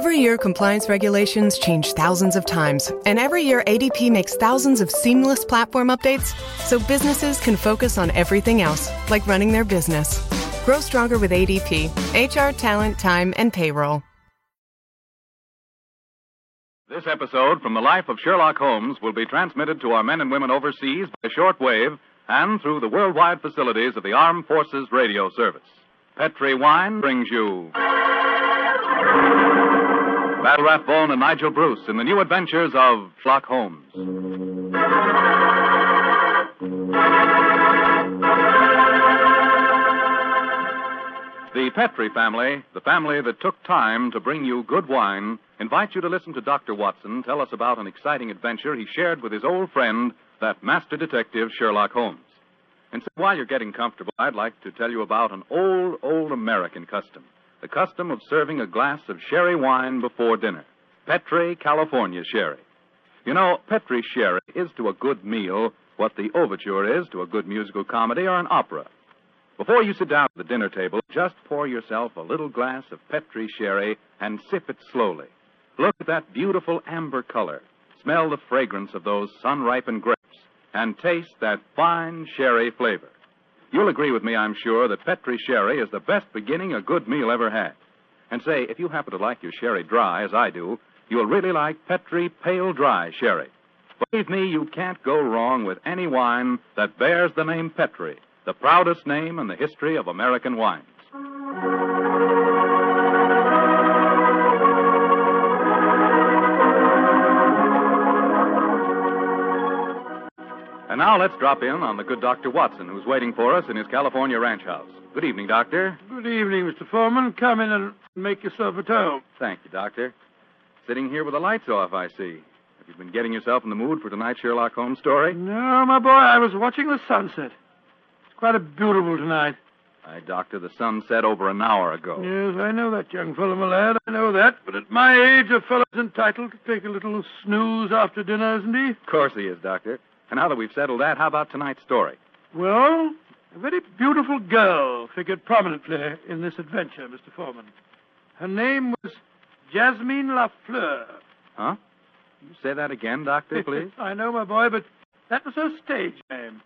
Every year, compliance regulations change thousands of times, and every year, ADP makes thousands of seamless platform updates so businesses can focus on everything else, like running their business. Grow stronger with ADP HR, talent, time, and payroll. This episode from the life of Sherlock Holmes will be transmitted to our men and women overseas by shortwave and through the worldwide facilities of the Armed Forces Radio Service. Petri Wine brings you Basil Rathbone and Nigel Bruce in the new adventures of Sherlock Holmes. The Petri family, the family that took time to bring you good wine, invite you to listen to Dr. Watson tell us about an exciting adventure he shared with his old friend, that master detective, Sherlock Holmes. And so while you're getting comfortable, I'd like to tell you about an old, old American custom the custom of serving a glass of sherry wine before dinner. Petri, California sherry. You know, Petri sherry is to a good meal what the overture is to a good musical comedy or an opera. Before you sit down at the dinner table, just pour yourself a little glass of Petri sherry and sip it slowly. Look at that beautiful amber color. Smell the fragrance of those sun ripened grapes and taste that fine sherry flavor. You'll agree with me, I'm sure, that Petri sherry is the best beginning a good meal ever had. And say, if you happen to like your sherry dry, as I do, you'll really like Petri Pale Dry Sherry. Believe me, you can't go wrong with any wine that bears the name Petri, the proudest name in the history of American wines. Now let's drop in on the good Dr. Watson, who's waiting for us in his California ranch house. Good evening, Doctor. Good evening, Mr. Forman. Come in and make yourself at home. Thank you, Doctor. Sitting here with the lights off, I see. Have you been getting yourself in the mood for tonight's Sherlock Holmes story? No, my boy, I was watching the sunset. It's quite a beautiful tonight. I, Doctor, the sun set over an hour ago. Yes, I know that, young fellow, my lad. I know that. But at my age, a fellow's entitled to take a little snooze after dinner, isn't he? Of course he is, Doctor. And now that we've settled that, how about tonight's story? Well, a very beautiful girl figured prominently in this adventure, Mr. Forman. Her name was Jasmine Lafleur. Huh? You say that again, Doctor, please? I know, my boy, but that was her stage name.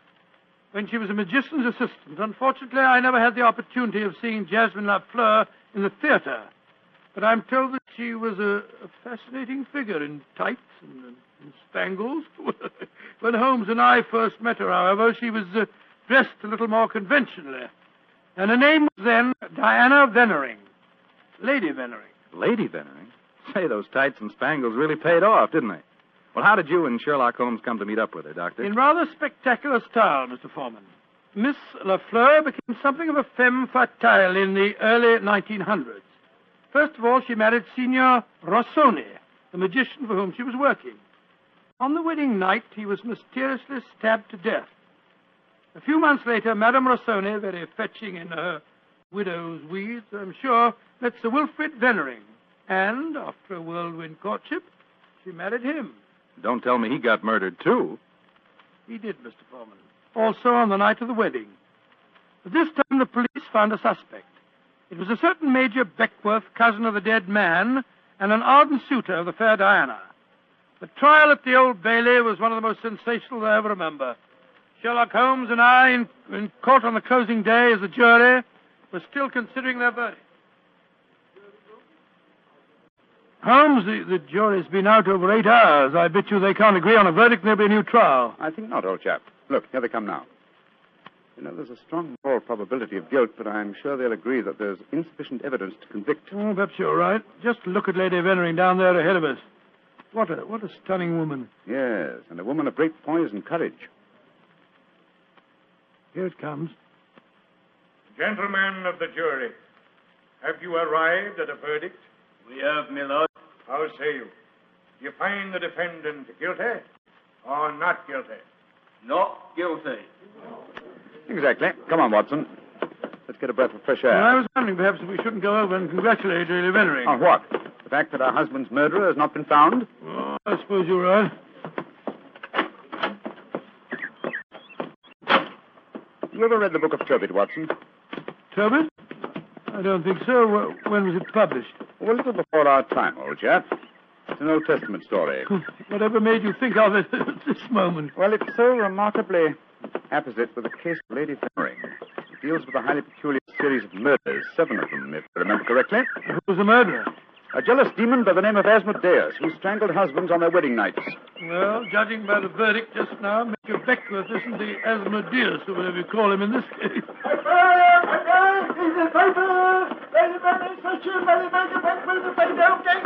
When she was a magician's assistant, unfortunately, I never had the opportunity of seeing Jasmine Lafleur in the theater. But I'm told that she was a, a fascinating figure in tights and, and spangles. when Holmes and I first met her, however, she was uh, dressed a little more conventionally. And her name was then Diana Vennering. Lady Vennering. Lady Vennering? Say, those tights and spangles really paid off, didn't they? Well, how did you and Sherlock Holmes come to meet up with her, Doctor? In rather spectacular style, Mr. Forman. Miss Lafleur became something of a femme fatale in the early 1900s. First of all, she married Signor Rossoni, the magician for whom she was working. On the wedding night, he was mysteriously stabbed to death. A few months later, Madame Rossoni, very fetching in her widow's weeds, I'm sure, met Sir Wilfrid Vennering. And, after a whirlwind courtship, she married him. Don't tell me he got murdered, too. He did, Mr. Forman. Also on the night of the wedding. But this time the police found a suspect. It was a certain Major Beckworth, cousin of the dead man, and an ardent suitor of the fair Diana. The trial at the Old Bailey was one of the most sensational I ever remember. Sherlock Holmes and I, in, in court on the closing day as a jury, were still considering their verdict. Holmes, the, the jury's been out over eight hours. I bet you they can't agree on a verdict and there'll be a new trial. I think not, old chap. Look, here they come now. You know, there's a strong moral probability of guilt, but I'm sure they'll agree that there's insufficient evidence to convict. Oh, perhaps you're right. Just look at Lady Vennering down there ahead of us. What a what a stunning woman. Yes, and a woman of great poise and courage. Here it comes. Gentlemen of the jury, have you arrived at a verdict? We have, my lord. How say you? Do you find the defendant guilty or not guilty? Not guilty. Exactly. Come on, Watson. Let's get a breath of fresh Well, I was wondering perhaps if we shouldn't go over and congratulate Lady Vennering. On what? The fact that her husband's murderer has not been found? Oh, I suppose you're right. You ever read the Book of Tobit, Watson? Tobit? I don't think so. When was it published? Well, a little before our time, old chap. It's an Old Testament story. Whatever made you think of it at this moment? Well, it's so remarkably apposite with the case of Lady Vennering. It deals with a highly peculiar series of murders, seven of them, if I remember correctly. Who was the murderer? A jealous demon by the name of Asmodeus, who strangled husbands on their wedding nights. Well, judging by the verdict just now, Major Beckworth isn't the Asmodeus, or whatever you call him in this case.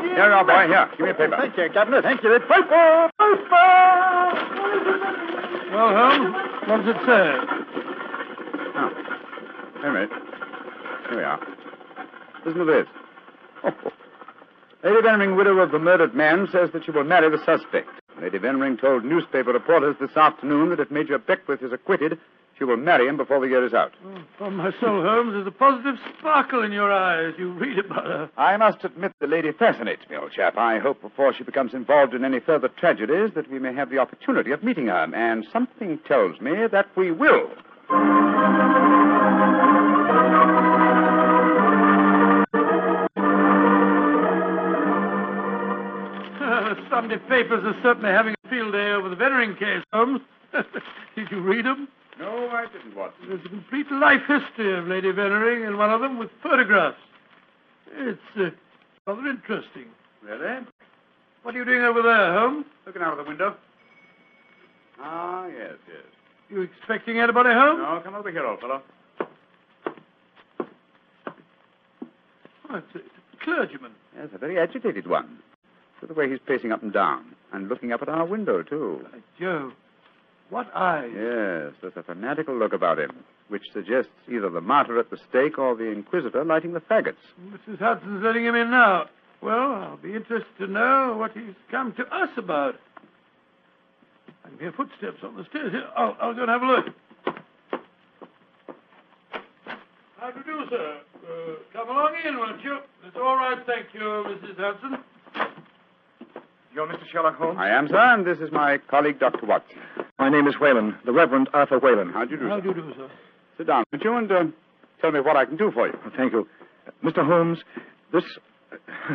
Here you are, boy. Here, give me a paper. Thank you, Governor. Thank you. Paper! Well, Holmes, what does it say? Oh. Wait a minute. Here we are. Listen to this. Oh, Lady Vennering, widow of the murdered man, says that she will marry the suspect. Lady Vennering told newspaper reporters this afternoon that if Major Beckwith is acquitted, she will marry him before the year is out. Oh, From my soul, Holmes, there's a positive sparkle in your eyes. You read about her. I must admit the lady fascinates me, old chap. I hope before she becomes involved in any further tragedies that we may have the opportunity of meeting her, and something tells me that we will. Sunday papers are certainly having a field day over the Vennering case, Holmes. Did you read them? No, I didn't, Watson. There's a complete life history of Lady Vennering in one of them with photographs. It's uh, rather interesting. Really? What are you doing over there, Holmes? Looking out of the window. Ah, yes, yes. You expecting anybody home? No, come over here, old fellow. Oh, it's, a, it's a clergyman. Yes, a very agitated one. Look at the way he's pacing up and down, and looking up at our window, too. By Joe, what eyes. Yes, there's a fanatical look about him, which suggests either the martyr at the stake or the inquisitor lighting the faggots. Mrs. Hudson's letting him in now. Well, I'll be interested to know what he's come to us about. I can hear footsteps on the stairs. Here, I'll, I'll go and have a look. How do you do, sir? Uh, come along in, won't you? It's all right, thank you, Mrs. Hudson. You're Mr. Sherlock Holmes? I am, sir, and this is my colleague, Dr. Watson. My name is Whalen, the Reverend Arthur Whalen. How do you do, How sir? do you do, sir? Sit down, would you, and uh, tell me what I can do for you. Thank you. Mr. Holmes, this,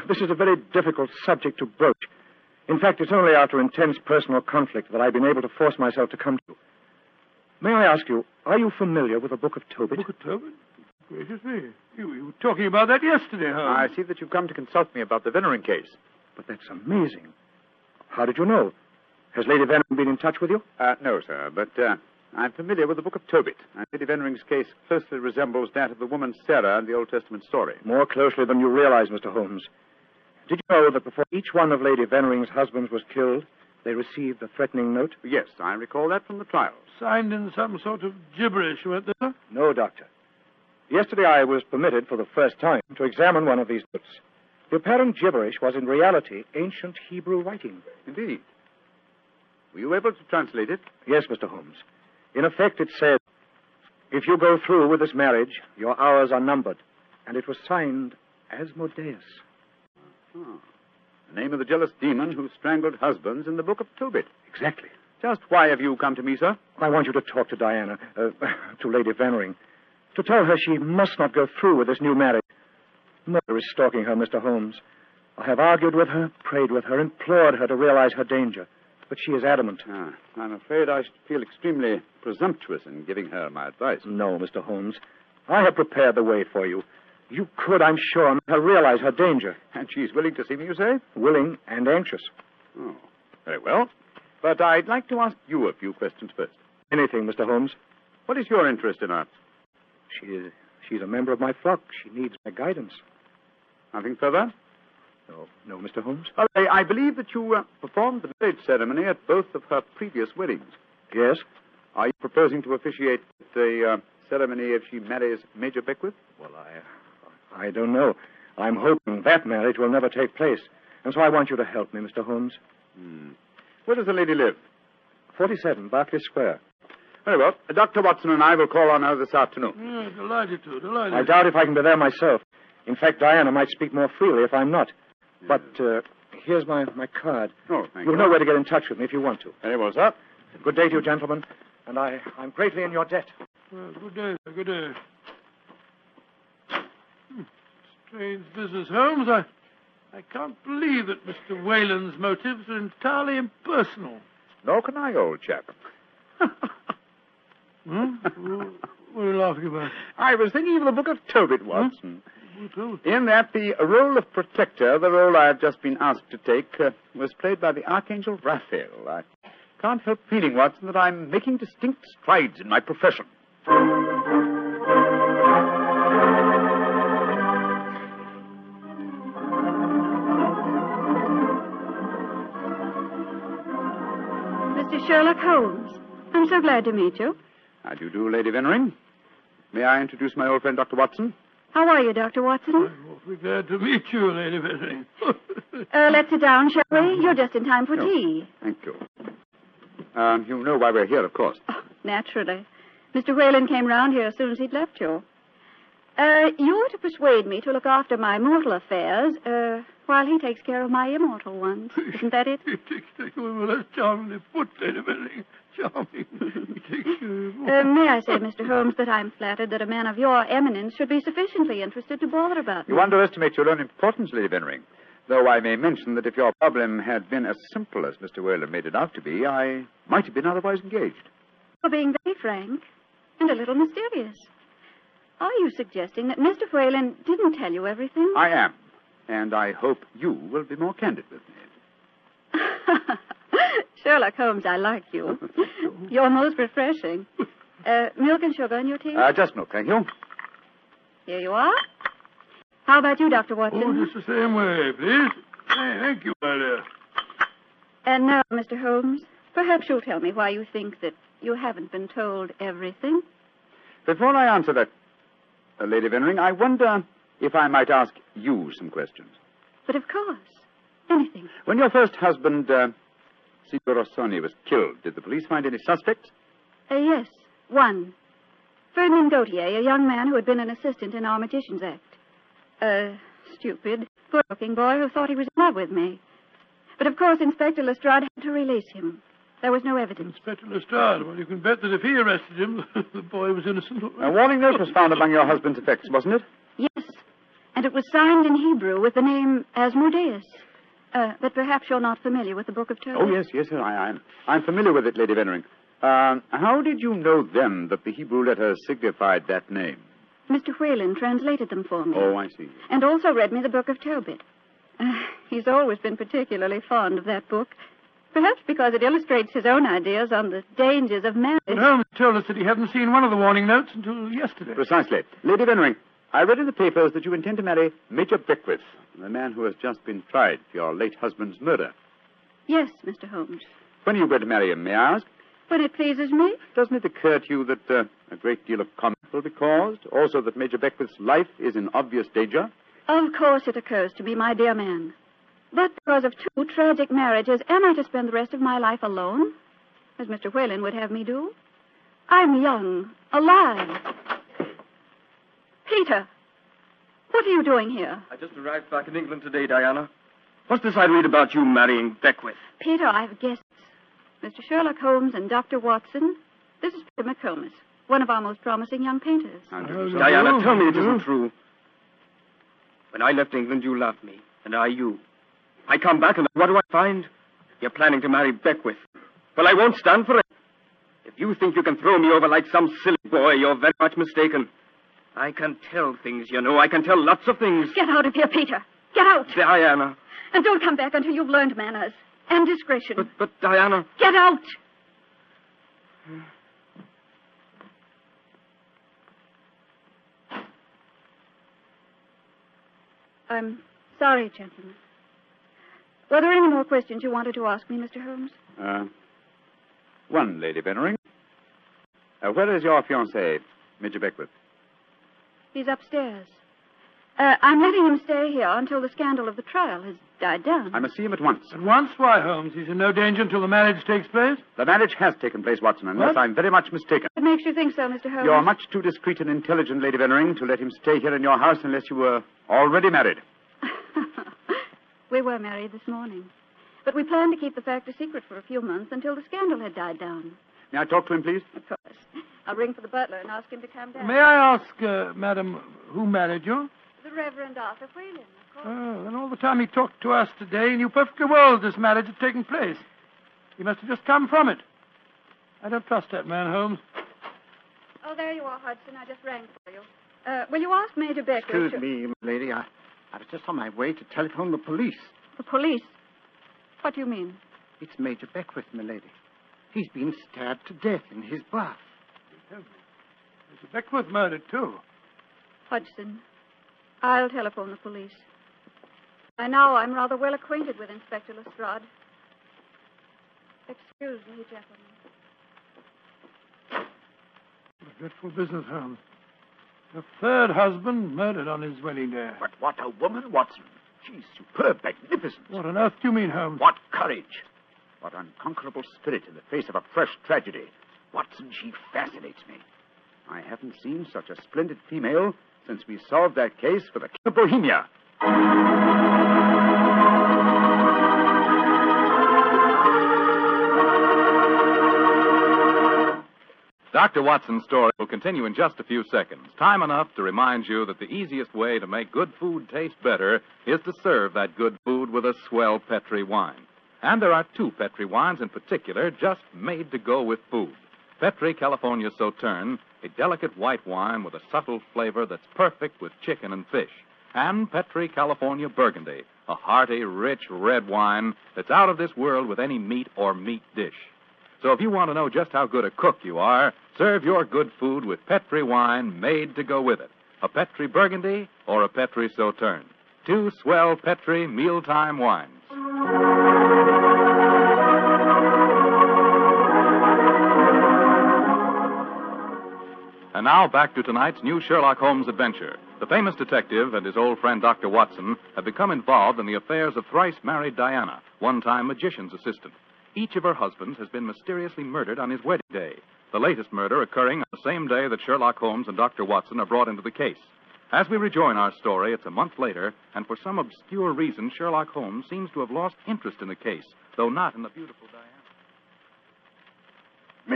this is a very difficult subject to broach. In fact, it's only after intense personal conflict that I've been able to force myself to come to you. May I ask you, are you familiar with the Book of Tobit? Book of Tobit. Gracious me. You, you were talking about that yesterday, Holmes. I see that you've come to consult me about the Vennering case. But that's amazing. How did you know? Has Lady Venom been in touch with you? Uh, no, sir, but uh, I'm familiar with the Book of Tobit. And Lady Vennering's case closely resembles that of the woman Sarah in the Old Testament story. More closely than you realize, Mr. Holmes. Did you know that before each one of Lady Vennering's husbands was killed, they received a threatening note? Yes, I recall that from the trial. Signed in some sort of gibberish, weren't they, sir? No, Doctor. Yesterday I was permitted for the first time to examine one of these notes. The apparent gibberish was in reality ancient Hebrew writing. Indeed. Were you able to translate it? Yes, Mr. Holmes. In effect, it said, If you go through with this marriage, your hours are numbered. And it was signed Asmodeus. Oh. The name of the jealous demon who strangled husbands in the Book of Tobit. Exactly. Just why have you come to me, sir? I want you to talk to Diana, uh, to Lady Vennering, to tell her she must not go through with this new marriage. Murder is stalking her, Mr. Holmes. I have argued with her, prayed with her, implored her to realize her danger. But she is adamant. Ah, I'm afraid I should feel extremely presumptuous in giving her my advice. No, Mr. Holmes. I have prepared the way for you. You could, I'm sure, make her realize her danger. And she's willing to see me, you say? Willing and anxious. Oh, very well. But I'd like to ask you a few questions first. Anything, Mr. Holmes. What is your interest in her? She is, she's a member of my flock. She needs my guidance. Nothing further? No, no, Mr. Holmes. Well, I, I believe that you uh, performed the marriage ceremony at both of her previous weddings. Yes? Are you proposing to officiate the uh, ceremony if she marries Major Beckwith? Well, I, I don't know. I'm hoping that marriage will never take place. And so I want you to help me, Mr. Holmes. Hmm. Where does the lady live? 47, Berkeley Square. Very well. Dr. Watson and I will call on her this afternoon. Yeah, delighted to, delighted. I doubt if I can be there myself. In fact, Diana might speak more freely if I'm not. But uh, here's my, my card. Oh, thank You'll you. know where to get in touch with me if you want to. Very well, sir. Good day to you, gentlemen. And I, I'm greatly in your debt. Well, good day, sir, good day. Hmm. Strange business, Holmes. I, I can't believe that Mr. Whalen's motives are entirely impersonal. Nor can I, old chap. Hmm? what are you laughing about? I was thinking of the book of Tobit, Watson. What else? In that, the role of protector, the role I have just been asked to take, uh, was played by the Archangel Raphael. I can't help feeling, Watson, that I'm making distinct strides in my profession. Mr. Sherlock Holmes. I'm so glad to meet you. How do you do, Lady Vennering? May I introduce my old friend, Dr. Watson? How are you, Dr. Watson? I'm awfully glad to meet you, Lady Vennering. Uh, let's sit down, shall we? You're just in time for No. tea. Thank you. Um, you know why we're here, of course. Oh, naturally. Mr. Whalen came round here as soon as he'd left you. Uh, you're to persuade me to look after my mortal affairs, uh, while he takes care of my immortal ones. Isn't that it? he takes care well, that's charmingly put, Lady Vennering. Charming. he takes care of... Uh, may I say, Mr. Holmes, that I'm flattered that a man of your eminence should be sufficiently interested to bother about me. You underestimate your own importance, Lady Vennering. Though I may mention that if your problem had been as simple as Mr. Whalen made it out to be, I might have been otherwise engaged. For being very frank and a little mysterious. Are you suggesting that Mr. Whalen didn't tell you everything? I am. And I hope you will be more candid with me. Sherlock Holmes, I like you. You're most refreshing. Uh, milk and sugar in your tea? Uh, just milk, thank you. Here you are. How about you, Dr. Watson? Oh, just the same way, please. Hey, thank you, my dear. And now, Mr. Holmes, perhaps you'll tell me why you think that you haven't been told everything. Before I answer that, uh, Lady Vennering, I wonder if I might ask you some questions. But of course, anything. When your first husband, uh, Signor Rossoni, was killed, did the police find any suspects? Uh, yes, one. Ferdinand Gautier, a young man who had been an assistant in our Magician's Act. A stupid, good-looking boy who thought he was in love with me. But of course, Inspector Lestrade had to release him. There was no evidence. Inspector Lestrade. Well, you can bet that if he arrested him, the boy was innocent. A warning note was found among your husband's effects, wasn't it? Yes, and it was signed in Hebrew with the name Asmodeus. Uh, but perhaps you're not familiar with the Book of Tobit. Oh, yes, yes, I am. I'm familiar with it, Lady Vennering. Um, how did you know then that the Hebrew letters signified that name? Mr. Whalen translated them for me. Oh, I see. And also read me the Book of Tobit. Uh, he's always been particularly fond of that book. Perhaps because it illustrates his own ideas on the dangers of marriage. But Holmes told us that he hadn't seen one of the warning notes until yesterday. Precisely. Lady Vennering, I read in the papers that you intend to marry Major Beckwith, the man who has just been tried for your late husband's murder. Yes, Mr. Holmes. When are you going to marry him, may I ask? When it pleases me. Doesn't it occur to you that uh, a great deal of comment will be caused? Also, that Major Beckwith's life is in obvious danger? Of course it occurs to me, my dear man. But because of two tragic marriages, am I to spend the rest of my life alone? As Mr. Whalen would have me do? I'm young, alive. Peter, what are you doing here? I just arrived back in England today, Diana. What's this I read about you marrying Beckwith? Peter, I've guests. Mr. Sherlock Holmes and Dr. Watson. This is Peter McComas, one of our most promising young painters. Diana, tell me it isn't true. When I left England, you loved me, and I you. I come back, and what do I find? You're planning to marry Beckwith. Well, I won't stand for it. If you think you can throw me over like some silly boy, you're very much mistaken. I can tell things, you know. I can tell lots of things. Get out of here, Peter. Get out. Diana. And don't come back until you've learned manners and discretion. But, but, Diana. Get out. I'm sorry, gentlemen. Were there any more questions you wanted to ask me, Mr. Holmes? Uh, one, Lady Vennering. Uh, where is your fiancé, Major Beckwith? He's upstairs. Uh, I'm letting him stay here until the scandal of the trial has died down. I must see him at once. At once? Why, Holmes? He's in no danger until the marriage takes place? The marriage has taken place, Watson, unless What? I'm very much mistaken. What makes you think so, Mr. Holmes? You're much too discreet and intelligent, Lady Vennering, to let him stay here in your house unless you were already married. we were married this morning. But we planned to keep the fact a secret for a few months until the scandal had died down. May I talk to him, please? Of course. I'll ring for the butler and ask him to come down. May I ask, uh, madam, who married you? The Reverend Arthur Whalen, of course. Oh, and all the time he talked to us today, he knew perfectly well this marriage had taken place. He must have just come from it. I don't trust that man, Holmes. Oh, there you are, Hudson. I just rang for you. Uh, will you ask Major Beckwith? Excuse to- me, lady. I, I was just on my way to telephone the police. The police. What do you mean? It's Major Beckwith, milady. He's been stabbed to death in his bath. Mr. Beckworth murdered, too. Hudson, I'll telephone the police. By now, I'm rather well acquainted with Inspector Lestrade. Excuse me, gentlemen. What a dreadful business, Holmes. The third husband murdered on his wedding day. But what a woman, Watson. She's superb, magnificent. What on earth do you mean, Holmes? What courage. What unconquerable spirit in the face of a fresh tragedy. Watson, she fascinates me. I haven't seen such a splendid female since we solved that case for the King of Bohemia. Dr. Watson's story will continue in just a few seconds. Time enough to remind you that the easiest way to make good food taste better is to serve that good food with a swell Petri wine. And there are two Petri wines in particular just made to go with food. Petri California Sauterne, a delicate white wine with a subtle flavor that's perfect with chicken and fish. And Petri California Burgundy, a hearty, rich red wine that's out of this world with any meat or meat dish. So if you want to know just how good a cook you are, serve your good food with Petri wine made to go with it. A Petri Burgundy or a Petri Sauterne. Two swell Petri mealtime wines. And now back to tonight's new Sherlock Holmes adventure. The famous detective and his old friend Dr. Watson have become involved in the affairs of thrice married Diana, one time magician's assistant. Each of her husbands has been mysteriously murdered on his wedding day, the latest murder occurring on the same day that Sherlock Holmes and Dr. Watson are brought into the case. As we rejoin our story, it's a month later, and for some obscure reason, Sherlock Holmes seems to have lost interest in the case, though not in the beautiful Diana.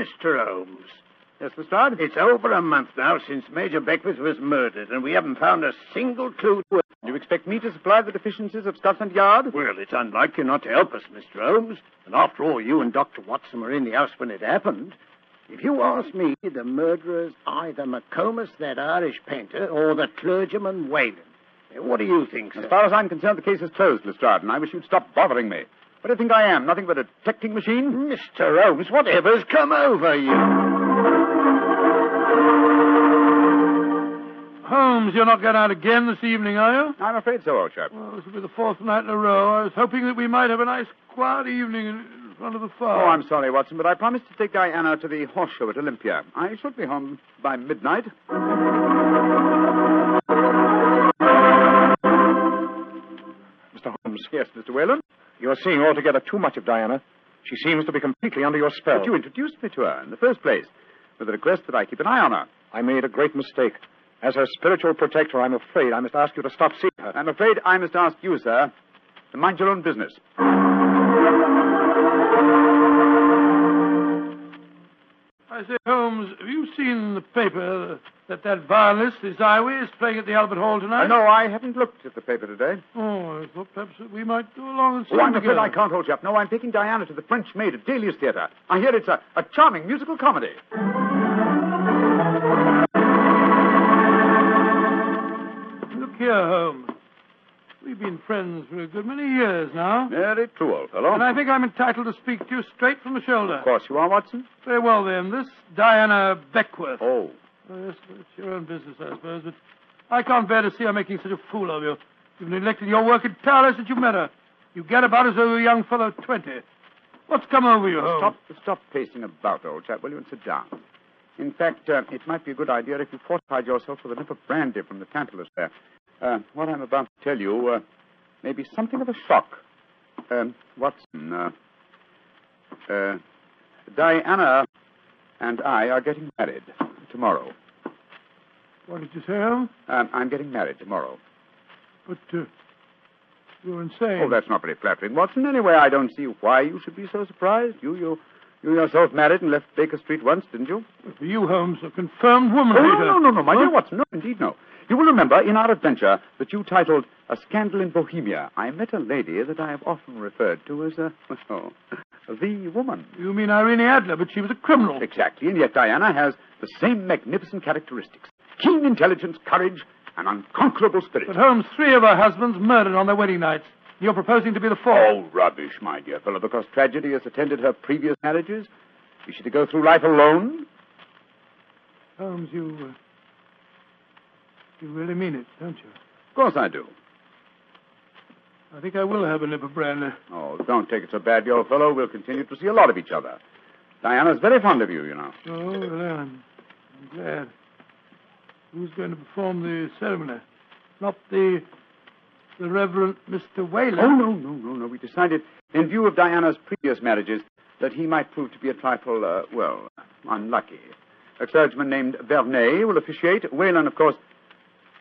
Mr. Holmes. Yes, Lestrade? It's over a month now since Major Beckwith was murdered, and we haven't found a single clue to it. Do you expect me to supply the deficiencies of Scotland Yard? Well, it's unlike you not to help us, Mr. Holmes. And after all, you and Dr. Watson were in the house when it happened. If you ask me, the murderer's either McComas, that Irish painter, or the clergyman. Now, What do you think, sir? As far as I'm concerned, the case is closed, Lestrade, and I wish you'd stop bothering me. What do you think I am? Nothing but a detecting machine? Mr. Holmes, whatever's come over you? Holmes, you're not going out again this evening, are you? I'm afraid so, old chap. Well, this will be the fourth night in a row. I was hoping that we might have a nice, quiet evening in in front of the fire. Oh, I'm sorry, Watson, but I promised to take Diana to the horse show at Olympia. I should be home by midnight. Mr. Holmes, Yes, Mr. Whalen? you're seeing altogether too much of Diana. She seems to be completely under your spell. But you introduced me to her in the first place with the request that I keep an eye on her. I made a great mistake. As her spiritual protector, I'm afraid I must ask you to stop seeing her. I'm afraid I must ask you, sir, to mind your own business. I say, Holmes, have you seen the paper that that violinist, this Iway, is playing at the Albert Hall tonight? Uh, no, I haven't looked at the paper today. Oh, I thought perhaps we might go along and see Oh, I'm afraid. I can't hold you up. No, I'm taking Diana to the French Maid at Daly's Theatre. I hear it's a, a charming musical comedy. Here, Holmes. We've been friends for a good many years now. Very true, old fellow. And I think I'm entitled to speak to you straight from the shoulder. Of course you are, Watson. Very well, then. This Diana Beckworth. Oh. Oh, yes, it's your own business, I suppose, but I can't bear to see her making such a fool of you. You've neglected your work entirely since you met her. You get about as though you're a young fellow of 20. What's come over you, Holmes? Stop, stop pacing about, old chap, will you, and sit down. In fact, uh, it might be a good idea if you fortified yourself with a nip of brandy from the Tantalus there. Uh, what I'm about to tell you uh, may be something of a shock. Um, Watson, uh, uh, Diana and I are getting married tomorrow. What did you say? Um, I'm getting married tomorrow. But uh, you're insane. Oh, that's not very flattering, Watson. Anyway, I don't see why you should be so surprised. You, you, you yourself married and left Baker Street once, didn't you? You, Holmes, a confirmed woman Oh, no, no, no, no, my Huh? dear Watson. No, indeed, no. You will remember in our adventure that you titled A Scandal in Bohemia, I met a lady that I have often referred to as a, well, the woman. You mean Irene Adler, but she was a criminal. Exactly, and yet Diana has the same magnificent characteristics keen intelligence, courage, and unconquerable spirit. But Holmes, three of her husbands murdered on their wedding nights. You're proposing to be the fourth. Oh, rubbish, my dear fellow, because tragedy has attended her previous marriages. Is she to go through life alone? Holmes, you. Uh, you really mean it, don't you? Of course I do. I think I will have a nip of brandy. Oh, don't take it so bad, old fellow. We'll continue to see a lot of each other. Diana's very fond of you, you know. Oh, well, I'm, I'm glad. Who's going to perform the ceremony? Not the the Reverend Mr. Whalen. Oh, no, no, no, no. We decided, in view of Diana's previous marriages, that he might prove to be a trifle, uh, well, unlucky. A clergyman named Vernet will officiate. Whalen, of course,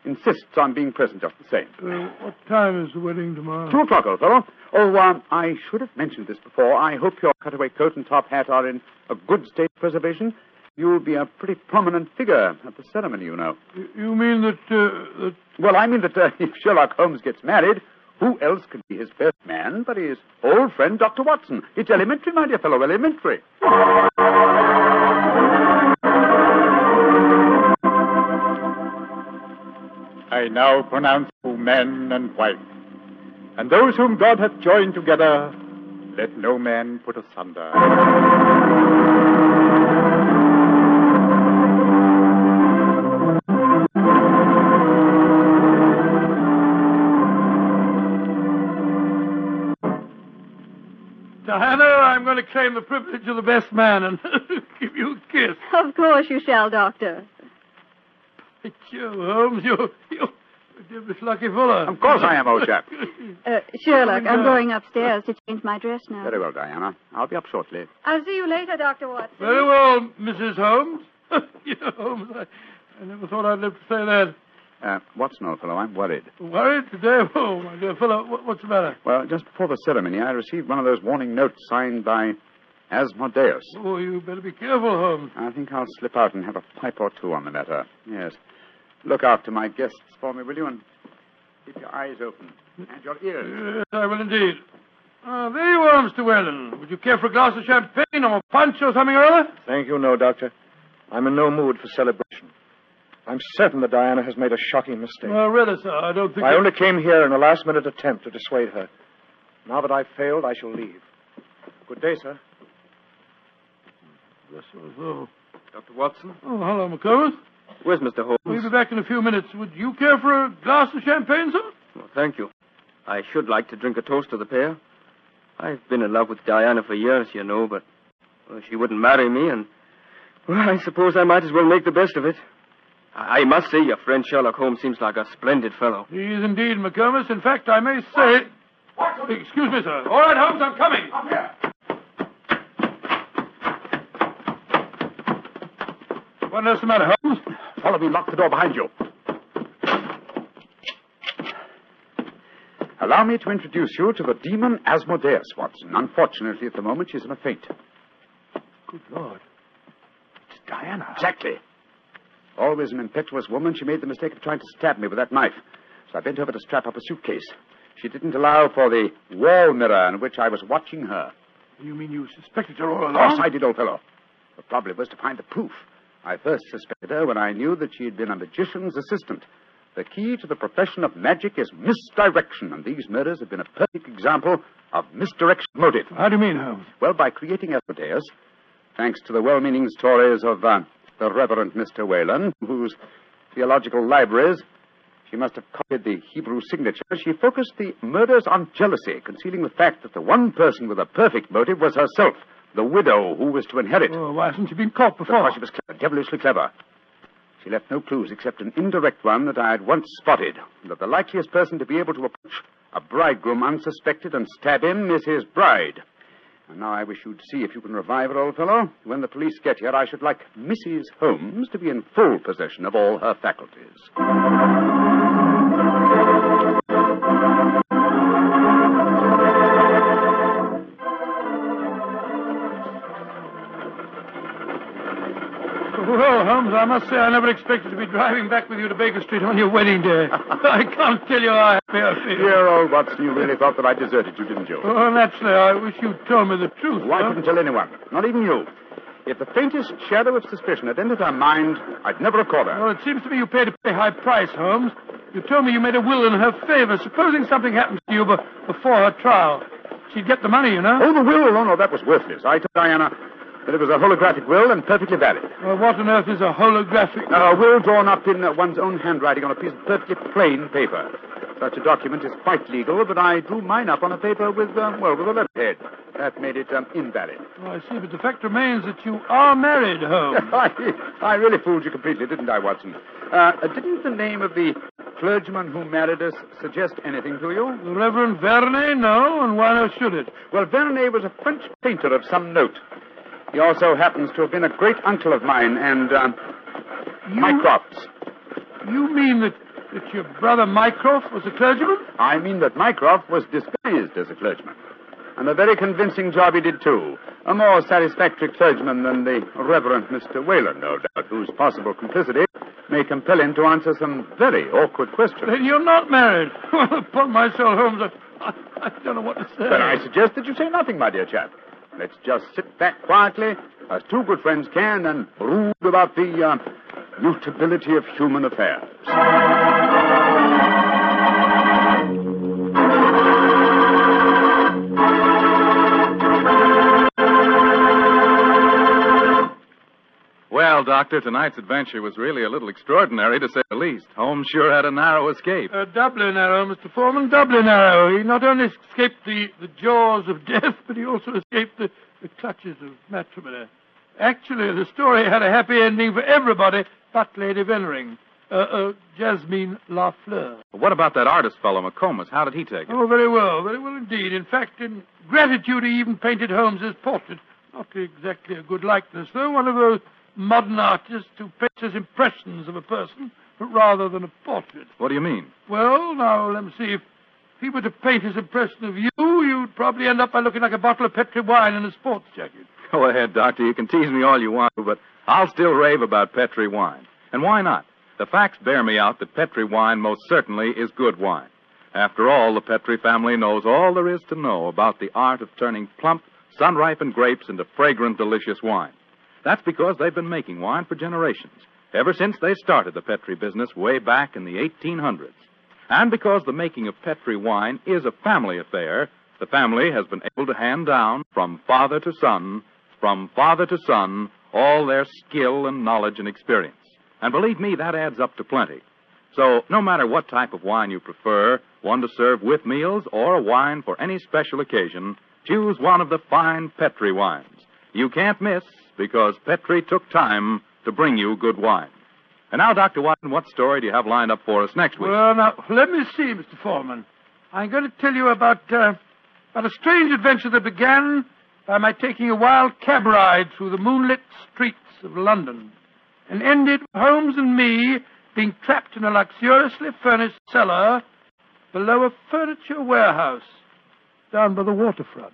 insists on being present just the same. Uh, what time is the wedding tomorrow? Two o'clock, old fellow. Oh, um, I should have mentioned this before. I hope your cutaway coat and top hat are in a good state of preservation. You'll be a pretty prominent figure at the ceremony, you know. You mean that, uh, that... Well, I mean that uh, if Sherlock Holmes gets married, who else could be his best man but his old friend, Dr. Watson? It's elementary, my dear fellow, elementary. I now pronounce you man and wife. And those whom God hath joined together, let no man put asunder. Diana, I'm going to claim the privilege of the best man and give you a kiss. Of course you shall, Doctor. But you, Holmes, you, you, devilish lucky fellow. Of course I am, old chap. Uh, Sherlock, I'm going upstairs to change my dress now. Very well, Diana. I'll be up shortly. I'll see you later, Dr. Watson. Very well, Mrs. Holmes. you know, Holmes, I, I never thought I'd live to say that. Uh, Watson, old fellow, I'm worried. Worried today? Oh, my dear fellow, what, what's the matter? Well, just before the ceremony, I received one of those warning notes signed by Asmodeus. Oh, you better be careful, Holmes. I think I'll slip out and have a pipe or two on the matter. Yes. Look after my guests for me, will you? And keep your eyes open and your ears. Yes, I will indeed. Ah, there you are, Mr. Whalen. Would you care for a glass of champagne or a punch or something or other? Thank you, no, Doctor. I'm in no mood for celebration. I'm certain that Diana has made a shocking mistake. Well, really, sir, I don't think... I that- only came here in a last minute attempt to dissuade her. Now that I've failed, I shall leave. Good day, sir. Yes, sir, so. Dr. Watson? Oh, hello, McComas. Where's Mr. Holmes? We'll be back in a few minutes. Would you care for a glass of champagne, sir? Well, thank you. I should like to drink a toast to the pair. I've been in love with Diana for years, you know, but well, she wouldn't marry me, and well, I suppose I might as well make the best of it. I, I must say, your friend Sherlock Holmes seems like a splendid fellow. He is indeed, McComas. In fact, I may say... What? Excuse me, sir. All right, Holmes, I'm coming. Up here. What on earth's the matter, Holmes? Follow me. Lock the door behind you. Allow me to introduce you to the demon Asmodeus, Watson. Unfortunately, at the moment, she's in a faint. Good Lord. It's Diana. Exactly. Always an impetuous woman, she made the mistake of trying to stab me with that knife. So I bent over to strap up a suitcase. She didn't allow for the wall mirror in which I was watching her. You mean you suspected her all Of along? course I did, old fellow. The problem was to find the proof. I first suspected her when I knew that she had been a magician's assistant. The key to the profession of magic is misdirection, and these murders have been a perfect example of misdirection motive. How do you mean, Holmes? Well, by creating Asmodeus, thanks to the well-meaning stories of uh, the Reverend Mr. Whalen, whose theological libraries she must have copied the Hebrew signature, she focused the murders on jealousy, concealing the fact that the one person with a perfect motive was herself, the widow who was to inherit. Oh, why hasn't she been caught before? Because she was clever, devilishly clever. She left no clues except an indirect one that I had once spotted, that the likeliest person to be able to approach a bridegroom unsuspected and stab him is his bride. And now I wish you'd see if you can revive her, old fellow. When the police get here, I should like Mrs. Holmes to be in full possession of all her faculties. I must say I never expected to be driving back with you to Baker Street on your wedding day. I can't tell you how happy I feel. Dear old Watson, you really thought that I deserted you, didn't you? Oh, naturally, I wish you'd told me the truth. Well, I huh? couldn't tell anyone, not even you. If the faintest shadow of suspicion had entered her mind, I'd never have caught her. Well, it seems to me you paid a pretty high price, Holmes. You told me you made a will in her favor. Supposing something happens to you before her trial, she'd get the money, you know. Oh, the will? Oh, no, that was worthless. I told Diana that it was a holographic will and perfectly valid. Well, what on earth is a holographic? A will drawn up in uh, one's own handwriting on a piece of perfectly plain paper. Such a document is quite legal, but I drew mine up on a paper with, um, well, with a letterhead. That made it um, invalid. Oh, I see, but the fact remains that you are married, Holmes. I, I really fooled you completely, didn't I, Watson? Uh, didn't the name of the clergyman who married us suggest anything to you? The Reverend Vernet? No, and why not should it? Well, Vernet was a French painter of some note. He also happens to have been a great uncle of mine and, um, Mycroft's. You mean that, that your brother Mycroft was a clergyman? I mean that Mycroft was disguised as a clergyman. And a very convincing job he did, too. A more satisfactory clergyman than the Reverend Mr. Whalen, no doubt, whose possible complicity may compel him to answer some very awkward questions. Then you're not married. Well, upon my soul, Holmes, I, I, I don't know what to say. Then I suggest that you say nothing, my dear chap. Let's just sit back quietly, as two good friends can, and brood about the uh, mutability of human affairs. Well, Doctor, tonight's adventure was really a little extraordinary, to say the least. Holmes sure had a narrow escape. Uh, doubly narrow, Mr. Forman, doubly narrow. He not only escaped the, the jaws of death, but he also escaped the, the clutches of matrimony. Actually, the story had a happy ending for everybody but Lady Vennering, uh, uh, Jasmine Lafleur. What about that artist fellow, McComas? How did he take it? Oh, very well, very well indeed. In fact, in gratitude, he even painted Holmes's portrait. Not exactly a good likeness, though. One of those modern artists who paints his impressions of a person rather than a portrait. What do you mean? Well, now, let me see. If he were to paint his impression of you, you'd probably end up by looking like a bottle of Petri wine in a sports jacket. Go ahead, Doctor. You can tease me all you want to, but I'll still rave about Petri wine. And why not? The facts bear me out that Petri wine most certainly is good wine. After all, the Petri family knows all there is to know about the art of turning plump, sun-ripened grapes into fragrant, delicious wine. That's because they've been making wine for generations, ever since they started the Petri business way back in the 1800s. And because the making of Petri wine is a family affair, the family has been able to hand down from father to son, from father to son, all their skill and knowledge and experience. And believe me, that adds up to plenty. So, no matter what type of wine you prefer, one to serve with meals or a wine for any special occasion, choose one of the fine Petri wines. You can't miss because Petri took time to bring you good wine. And now, Dr. Watson, what story do you have lined up for us next week? Well, now, let me see, Mr. Forman. I'm going to tell you about, uh, about a strange adventure that began by my taking a wild cab ride through the moonlit streets of London and ended with Holmes and me being trapped in a luxuriously furnished cellar below a furniture warehouse down by the waterfront.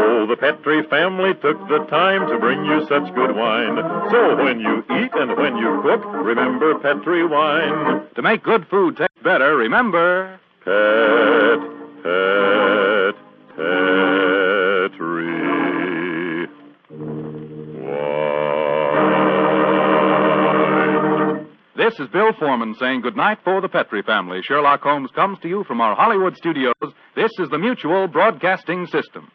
Oh, the Petri family took the time to bring you such good wine. So when you eat and when you cook, remember Petri wine. To make good food taste better, remember. Pet, pet, Petri. Wine. This is Bill Forman saying goodnight for the Petri family. Sherlock Holmes comes to you from our Hollywood studios. This is the Mutual Broadcasting System.